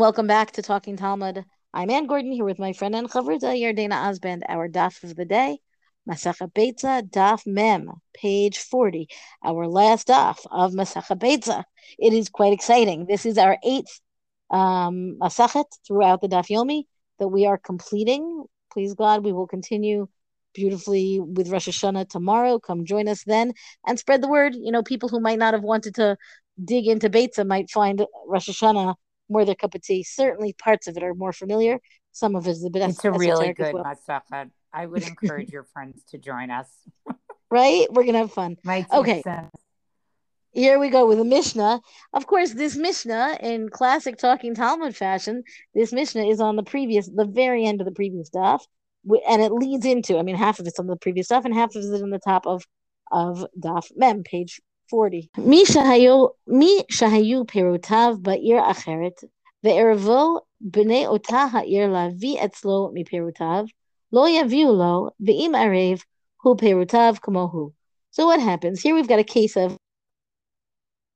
Welcome back to Talking Talmud. I'm Anne Gordon here with my friend and chavruta Yardena Osband. Our daf of the day, Masecha Beitza, daf Mem, page 40. Our last daf of Masecha Beitza. It is quite exciting. This is our eighth um, Masachet throughout the daf Yomi that we are completing. Please God, we will continue beautifully with Rosh Hashanah tomorrow. Come join us then and spread the word. You know, people who might not have wanted to dig into Beitza might find Rosh Hashanah more their cup of tea. Certainly, parts of it are more familiar. Some of it is a bit. It's a really good well. masachet. I would encourage your friends to join us. right, we're gonna have fun. okay. Sense. Here we go with a Mishnah. Of course, this Mishnah, in classic talking Talmud fashion, this Mishnah is on the previous, the very end of the previous stuff, and it leads into. I mean, half of it's on the previous stuff, and half of it is in the top of of Daf Mem, page 40. מי שהיו, מי שהיו פירותיו בעיר אחרת, וערבו בני אותה העיר להביא אצלו מפירותיו, לא יביאו לו, ואם ערב הוא פירותיו כמוהו. So what happens? Here we've got a case of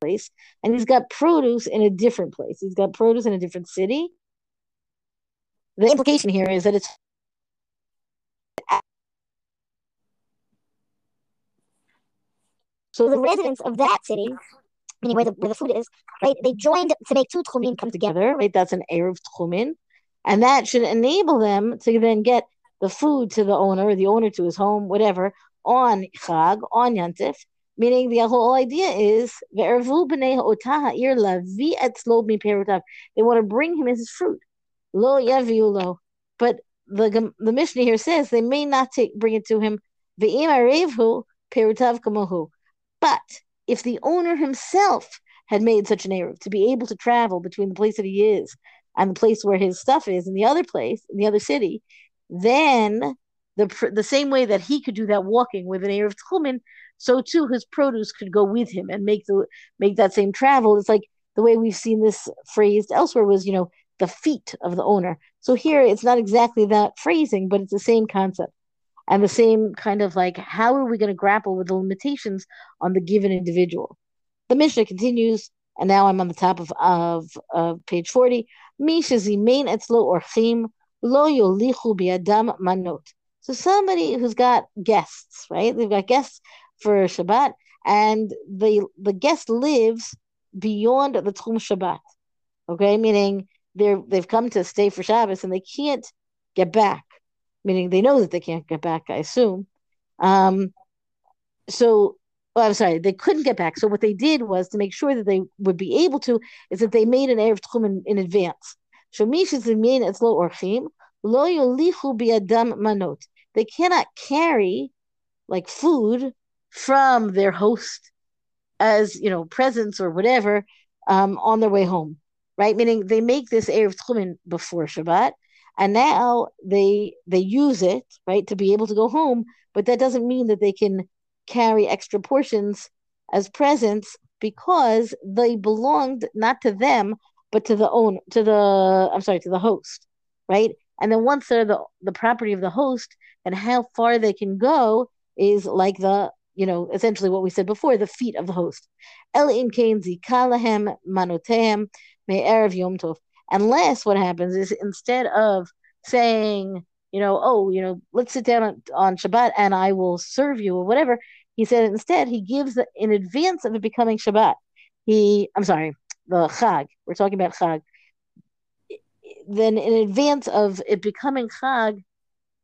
place, and he's got produce in a different place. He's got produce in a different city. The implication here is that it's So the residents of that city, meaning where the, where the food is, right, they joined to make two tchumin come together, right? That's an Erev tchumin. And that should enable them to then get the food to the owner, the owner to his home, whatever, on Chag, on Yantif. Meaning the whole idea is they want to bring him his fruit. Lo lo. But the the Mishnah here says they may not take bring it to him. But if the owner himself had made such an Eruv to be able to travel between the place that he is and the place where his stuff is in the other place, in the other city, then the the same way that he could do that walking with an Eruv Tchumen, so too his produce could go with him and make the make that same travel. It's like the way we've seen this phrased elsewhere was, you know, the feet of the owner. So here it's not exactly that phrasing, but it's the same concept and the same kind of like how are we going to grapple with the limitations on the given individual? The mishnah continues and now i'm on the top of of, of page 40 lo yolichu biadam manot. So somebody who's got guests right? They've got guests for shabbat and the the guest lives beyond the tchum shabbat okay? Meaning they're they've come to stay for Shabbos and they can't get back meaning they know that they can't get back, I assume. Um, so, well, I'm sorry, they couldn't get back. So what they did was to make sure that they would be able to, is that they made an Erev Tchum in, in advance. They cannot carry like food from their host as you know presents or whatever um, on their way home, right? Meaning they make this erev tchumen before Shabbat, and now they they use it right to be able to go home but that doesn't mean that they can carry extra portions as presents because they belonged not to them but to the own to the i'm sorry to the host right? And then once they're the, the property of the host and how far they can go is like the you know essentially what we said before the feet of the host. Zikalahem manotehem erev yom tov Unless what happens is instead of saying, you know, oh, you know, let's sit down on, Shabbat and I will serve you or whatever, he said instead he gives the, in advance of it becoming Shabbat. He, I'm sorry, the Chag. We're talking about Chag. Then in advance of it becoming Chag,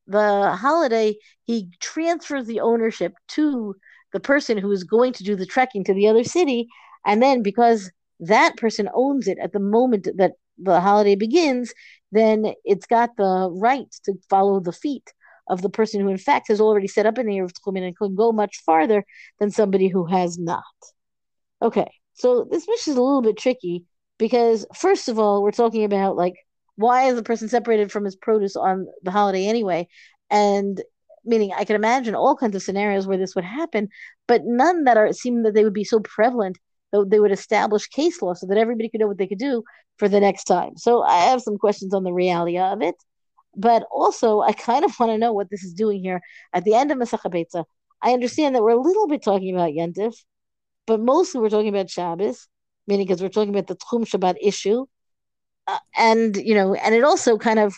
the holiday, he transfers the ownership to the person who is going to do the trekking to the other city. And then because that person owns it at the moment that the holiday begins, then it's got the right to follow the feet of the person who, in fact, has already set up an Erev Tchumen and can go much farther than somebody who has not. Okay, so this Mishnah is a little bit tricky because, first of all, we're talking about like why is the person separated from his produce on the holiday anyway? And meaning I can imagine all kinds of scenarios where this would happen, but none that are seem that they would be so prevalent they would establish case law so that everybody could know what they could do for the next time. So I have some questions on the reality of it, but also I kind of want to know what this is doing here at the end of Masach Beitza. I understand that we're a little bit talking about Yentif, but mostly we're talking about Shabbos, meaning because we're talking about the Tchum Shabbat issue. uh, and you know, and it also kind of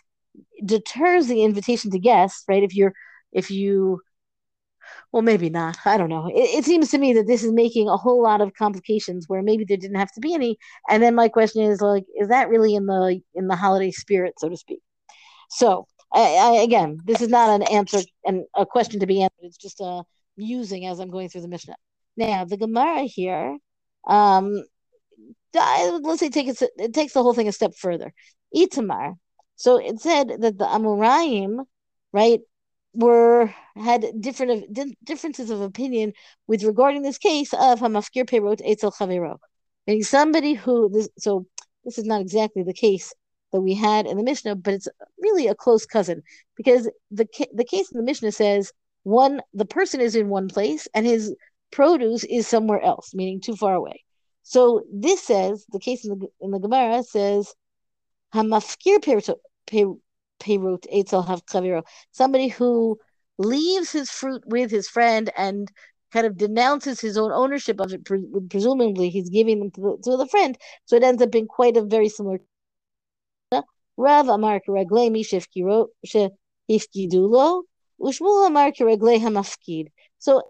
deters the invitation to guess, right? If you're if you well, maybe not. I don't know. It, it, seems to me that this is making a whole lot of complications where maybe there didn't have to be any. And then my question is like, is that really in the in the holiday spirit, so to speak? So I, I, again, this is not an answer and a question to be answered. It's just a musing as I'm going through the Mishnah. Now the Gemara here, um, let's say take it, it takes the whole thing a step further. Itamar. So it said that the Amoraim, right, were had different differences of opinion with regarding this case of Hamafkir Perot Eitzel Chavero. Meaning somebody who this, so this is not exactly the case that we had in the Mishnah, but it's really a close cousin because the the case in the Mishnah says one the person is in one place and his produce is somewhere else, meaning too far away. So this says the case in the in the Gemara says Hamafkir Perot Peirut Eitzel Havchaviro, somebody who leaves his fruit with his friend and kind of denounces his own ownership of it. Presumably, he's giving them to the, to the friend, so it ends up being quite a very similar. Rav Amar Reglei Mishifkidulo, Ushmul Amar Reglei Hamafkid. So.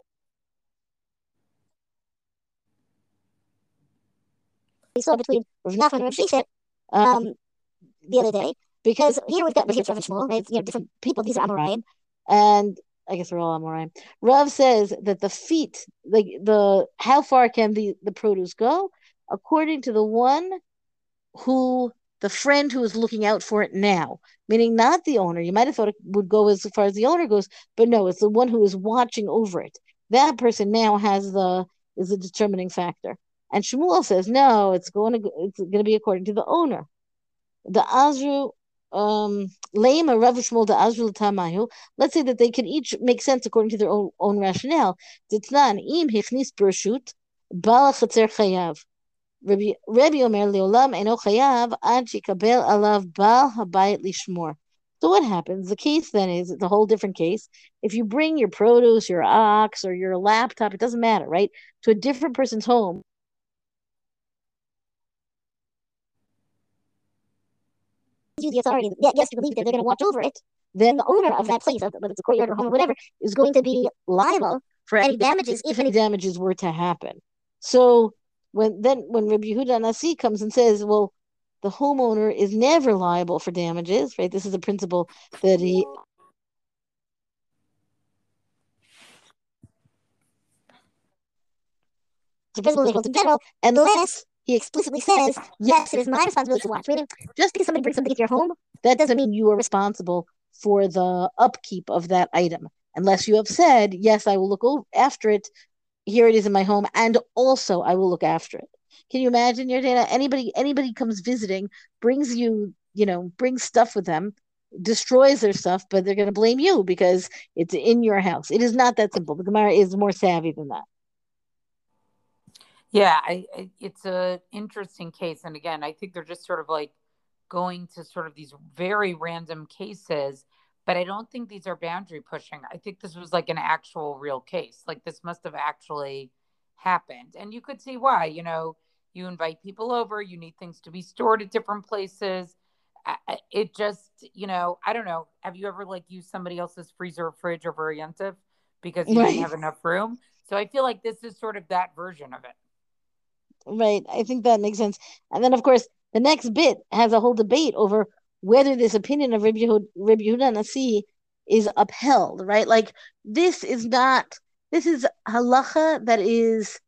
We saw between Rav Nachman and Rav Sheshet um, the other day because here we've got Rav Shmuel, right? You know, different people. These are Amoraim, and I guess they're all Amoraim. Rav says that the feet, like the how far can the the produce go, according to the one who the friend who is looking out for it now, meaning not the owner. You might have thought it would go as far as the owner goes, but no, it's the one who is watching over it. That person now has the is a determining factor. And Shmuel says no, it's going to it's going to be according to the owner. The Azru um let's say that they can each make sense according to their own, own rationale. So what happens? The case then is it's a whole different case. If you bring your produce, your ox, or your laptop, it doesn't matter, right? To a different person's home, you the authority, yes, to believe that they're going to watch over it, then the owner of that place, whether it's a courtyard or home or whatever, is going to be liable for any damages if any damages were to happen. So when then when Rabbi Yehuda Nasi comes and says, well, the homeowner is never liable for damages, right? This is a principle that he principle in general, unless he explicitly says, yes, it is my responsibility to watch. Meaning, just because somebody brings something to your home, that doesn't mean you are responsible for the upkeep of that item. Unless you have said, yes, I will look after it. Here it is in my home, and also I will look after it. Can you imagine your data? Anybody, anybody comes visiting, brings you, you know, brings stuff with them, destroys their stuff, but they're going to blame you because it's in your house. It is not that simple. The Gemara is more savvy than that. Yeah, I, I, it's a interesting case, and again, I think they're just sort of like going to sort of these very random cases, but I don't think these are boundary pushing. I think this was like an actual real case. Like this must have actually happened, and you could see why. You know, you invite people over, you need things to be stored at different places. It just, you know, I don't know. Have you ever like used somebody else's freezer or fridge over a yontif because you right. didn't have enough room? So I feel like this is sort of that version of it. Right. I think that makes sense. And then, of course, the next bit has a whole debate over whether this opinion of Rabbi Yehuda, Nasi is upheld, right? Like, this is not, this is halacha that is,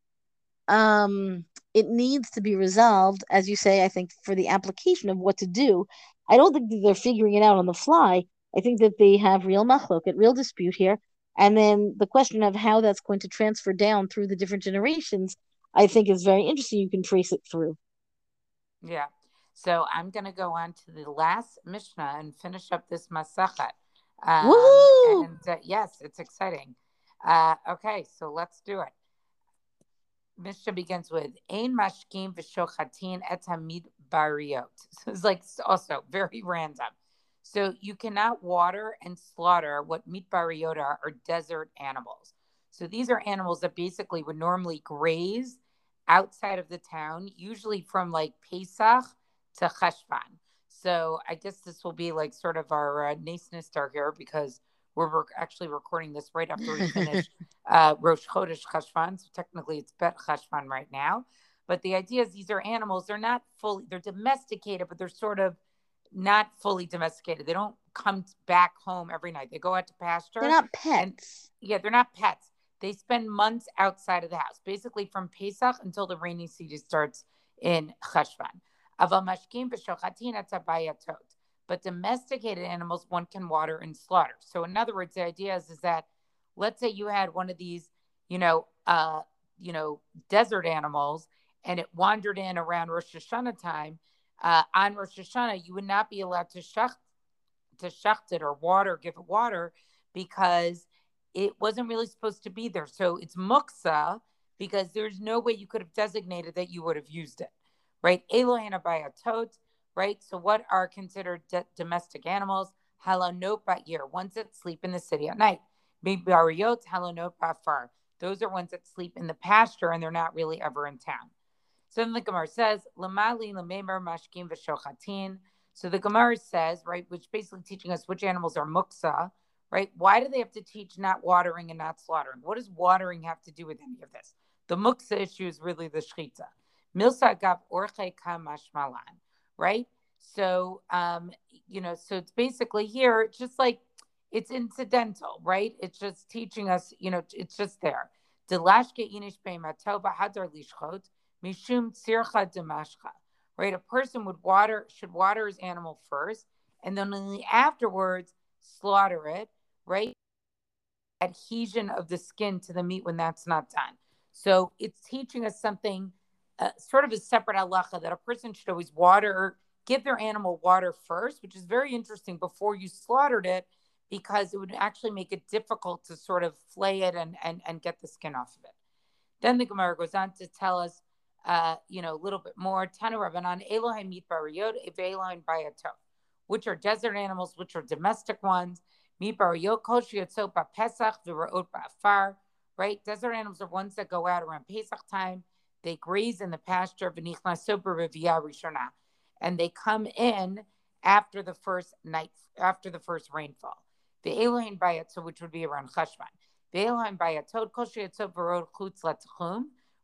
um, it needs to be resolved, as you say, I think, for the application of what to do. I don't think they're figuring it out on the fly. I think that they have real machloket, real dispute here. And then the question of how that's going to transfer down through the different generations I think is very interesting. You can trace it through. Yeah. So I'm going to go on to the last Mishnah and finish up this Masachat. Um, Woo! And uh, yes, it's exciting. Uh, okay, so let's do it. Mishnah begins with Ein mashkim v'shochatin et hamid bariot. So it's like also very random. So you cannot water and slaughter what meat bariot are, are desert animals. So these are animals that basically would normally graze outside of the town, usually from like Pesach to Cheshvan. So I guess this will be like sort of our uh, nascent star here because we're actually recording this right after we finish uh, Rosh Chodesh Cheshvan. So technically it's Bet Cheshvan right now. But the idea is these are animals. They're not fully, they're domesticated, but they're sort of not fully domesticated. They don't come back home every night. They go out to pasture. They're not pets. And, yeah, they're not pets. They spend months outside of the house, basically from Pesach until the rainy season starts in Cheshvan. But domesticated animals, one can water and slaughter. So, in other words, the idea is, is that let's say you had one of these, you know, uh, you know, desert animals, and it wandered in around Rosh Hashanah time. Uh, on Rosh Hashanah, you would not be allowed to shach, to shacht it or water, give it water, because it wasn't really supposed to be there. So it's muksa because there's no way you could have designated that you would have used it, right? Elohana bayatot, right? So what are considered de- domestic animals? Halonot year, ones that sleep in the city at night. Bariot, halonot far. Those are ones that sleep in the pasture and they're not really ever in town. So then the Gemara says, Lamali lamemer mashkim v'shochatin. So the Gemara says, right, which basically teaching us which animals are muksa, right? Why do they have to teach not watering and not slaughtering? What does watering have to do with any of this? The muksa issue is really the shchita. Milsa gav orche kamashmalan, right? So, um, you know, so it's basically here, it's just like it's incidental, right? It's just teaching us, you know, it's just there. Delashke inish matova hadar lishchot mishum tzircha demashcha, right? A person would water should water his animal first, and then only afterwards slaughter it right? Adhesion of the skin to the meat when that's not done. So it's teaching us something, uh, sort of a separate halacha that a person should always water, give their animal water first, which is very interesting before you slaughtered it, because it would actually make it difficult to sort of flay it and and, and get the skin off of it. Then the Gemara goes on to tell us, uh, you know, a little bit more. Tanu Rabbanan Elohim meat bariyot, Elohim bayato, which are desert animals, which are domestic ones. Right? Desert animals are ones that go out around Pesach time. They graze in the pasture, and they come in after the first night, after the first rainfall. The Elohim Bayat, which would be around Cheshvan. The Elohim Bayatod,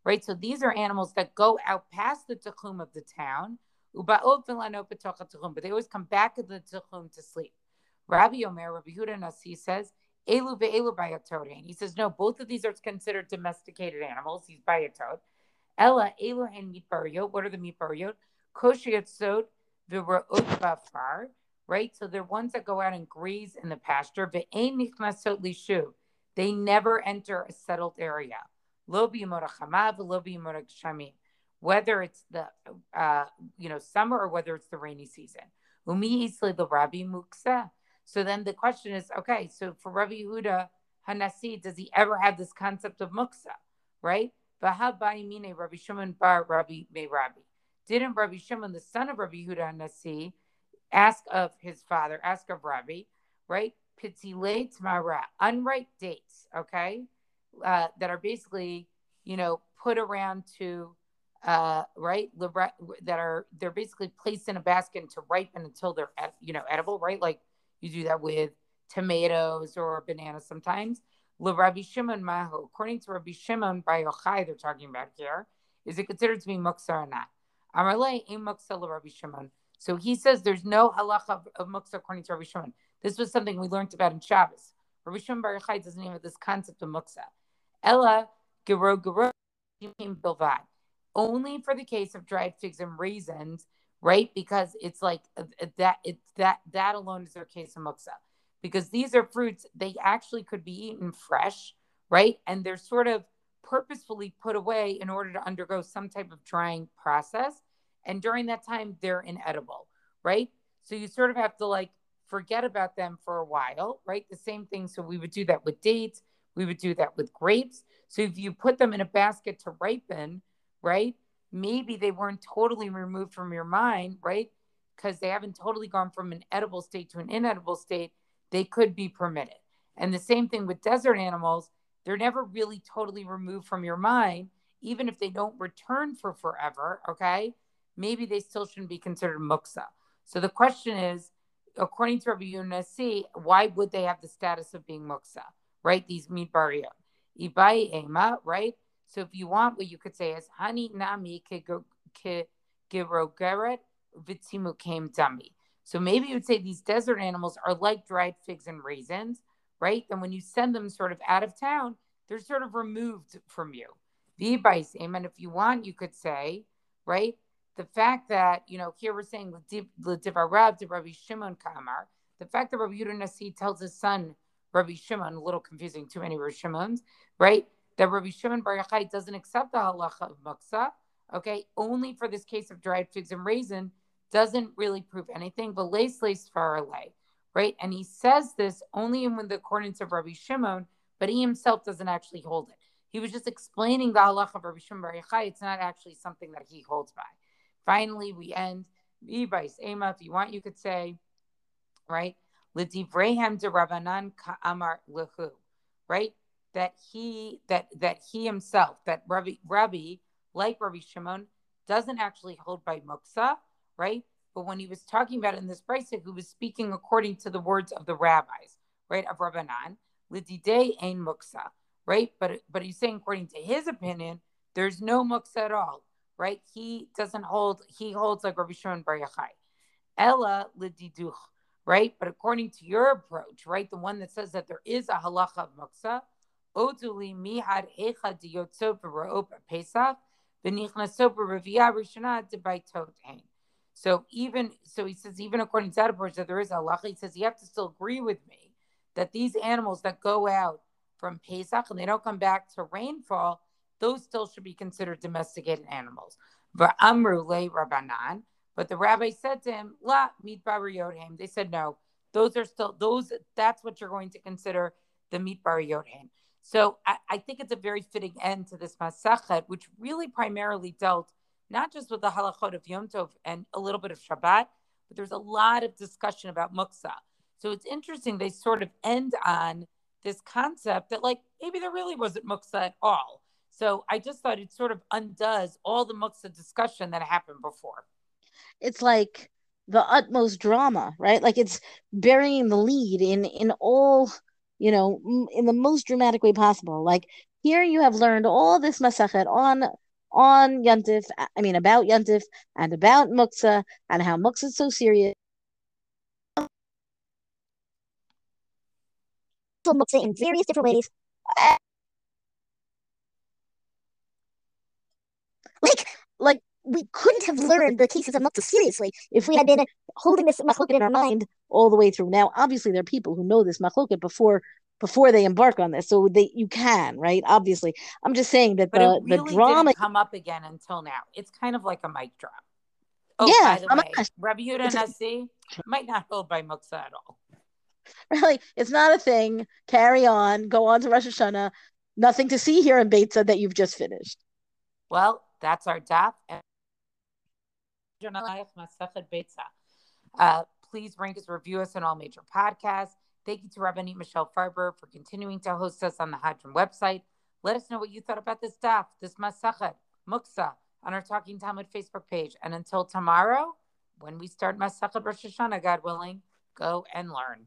right? So these are animals that go out past the Techum of the town, but they always come back to the Techum to sleep. Rabbi Omer, Rabbi Huda Nasi says, Elu ve'elu bayatot. He says, no, both of these are considered domesticated animals. He's bayatot. Ella, elu hen meat bariyot. What are the meat bariyot? Koshiat sod v'ra'ot bafar. Right? So they're ones that go out and graze in the pasture. Ve'ein nichmasot lishu. They never enter a settled area. Lo b'yimorachamav, lo b'yimorachshamim. Whether it's the, uh, you know, summer or whether it's the rainy season. Umi isle the Rabbi Muksa. So then the question is, okay, so for Rabbi Yehuda Hanasi, does he ever have this concept of muksa, right? Rabbi Shimon bar Rabbi Me Rabbi. Didn't Rabbi Shimon, the son of Rabbi Yehuda Hanasi, ask of his father, ask of Rabbi, right? Pitile Tmara, unripe dates, okay, uh, that are basically, you know, put around to, uh, right, that are they're basically placed in a basket to ripen until they're, you know, edible, right? Like you do that with tomatoes or bananas sometimes. Rabbi Shimon Mahu, according to Rabbi Shimon by Yochai, they're talking about here, is it considered to be muksa or not? Amarle im muksa le Rabbi Shimon. So he says there's no halacha of, of muksa according to Rabbi Shimon. This was something we learned about in Shabbos. Rabbi Shimon Bar Yochai doesn't even have this concept of muksa. Ella gero gero bilvad. Only for the case of dried figs and raisins right? Because it's like uh, uh, that. It's that that alone is their case of muksa, because these are fruits they actually could be eaten fresh, right? And they're sort of purposefully put away in order to undergo some type of drying process. And during that time, they're inedible, right? So you sort of have to like forget about them for a while, right? The same thing. So we would do that with dates. We would do that with grapes. So if you put them in a basket to ripen, right? Maybe they weren't totally removed from your mind, right? Because they haven't totally gone from an edible state to an inedible state, they could be permitted. And the same thing with desert animals, they're never really totally removed from your mind, even if they don't return for forever, okay? Maybe they still shouldn't be considered muksa. So the question is, according to Rabbi Yunasi, why would they have the status of being muksa, right? These midbariyot. Ibai ema, right? So if you want, what you could say is hani nami girogeret vitzimu came dummy. So maybe you would say these desert animals are like dried figs and raisins, right? And when you send them sort of out of town, they're sort of removed from you. And if you want, you could say, right? The fact that, you know, here we're saying the divarab de Rabbi Shimon Kamar, the fact that Rabbi Yudah Nasi tells his son, Rabbi Shimon, a little confusing, too many Rabbi Shimons, right? That Rabbi Shimon Bar Yochai doesn't accept the halacha of muksa, okay, only for this case of dried figs and raisin, doesn't really prove anything, but lace lace far away, right? And he says this only in the accordance of Rabbi Shimon, but he himself doesn't actually hold it. He was just explaining the halacha of Rabbi Shimon Bar Yochai. It's not actually something that he holds by. Finally, we end. Ema, if you want, you could say, right? L'divreihem de Rabbanan ka'amar lehu, right? That he that that he himself, that Rabbi Rabbi, like Rabbi Shimon, doesn't actually hold by muksa, right? But when he was talking about it in this brisa, he was speaking according to the words of the rabbis, right? Of Rabbanan, l'didei ein muksa, right? But but he's saying according to his opinion, there's no muksa at all, right? He doesn't hold. He holds like Rabbi Shimon Bar Yochai. Ella l'diduch, right? But according to your approach, right, the one that says that there is a halacha of muksa, oduli mihad pesach v'nichnaso b'reviyah rishana debaytot ein. So even so, he says even according to that that there is a halacha, he says you have to still agree with me that these animals that go out from Pesach and they don't come back to rainfall, those still should be considered domesticated animals. Le Rabbanan. But the rabbi said to him, La meat yodhem. They said no. Those are still those. That's what you're going to consider the meat yodhem. So I, I, think it's a very fitting end to this masachet, which really primarily dealt not just with the halachot of Yom Tov and a little bit of Shabbat, but there's a lot of discussion about muksa. So it's interesting they sort of end on this concept that like maybe there really wasn't muksa at all. So I just thought it sort of undoes all the muksa discussion that happened before. It's like the utmost drama, right? Like it's burying the lead in in all, you know, in the most dramatic way possible. Like here you have learned all this masachet on on Yantif, I mean about Yantif and about Muksa and how Muksa is so serious. Muksa in various different ways. Like, like we couldn't have learned the cases of Muksa seriously if we had been holding this machloket in our mind all the way through. Now, obviously, there are people who know this machloket before before they embark on this, so they you can right. Obviously, I'm just saying that but the really the drama come up again until now. It's kind of like a mic drop. Oh, yeah, by the way, Rabbi Yehuda Nasi might not hold by Muksa at all. Really, it's not a thing. Carry on. Go on to Rosh Hashanah. Nothing to see here in Beitza that you've just finished. Well, that's our daf. Uh, please rank us, review us on all major podcasts. Thank you to Rabbanit Michelle Farber for continuing to host us on the Hadran website. Let us know what you thought about this daf, this Masachet, Muksa, on our Talking Talmud Facebook page. And until tomorrow, when we start Masachet Rosh Hashanah, God willing, go and learn.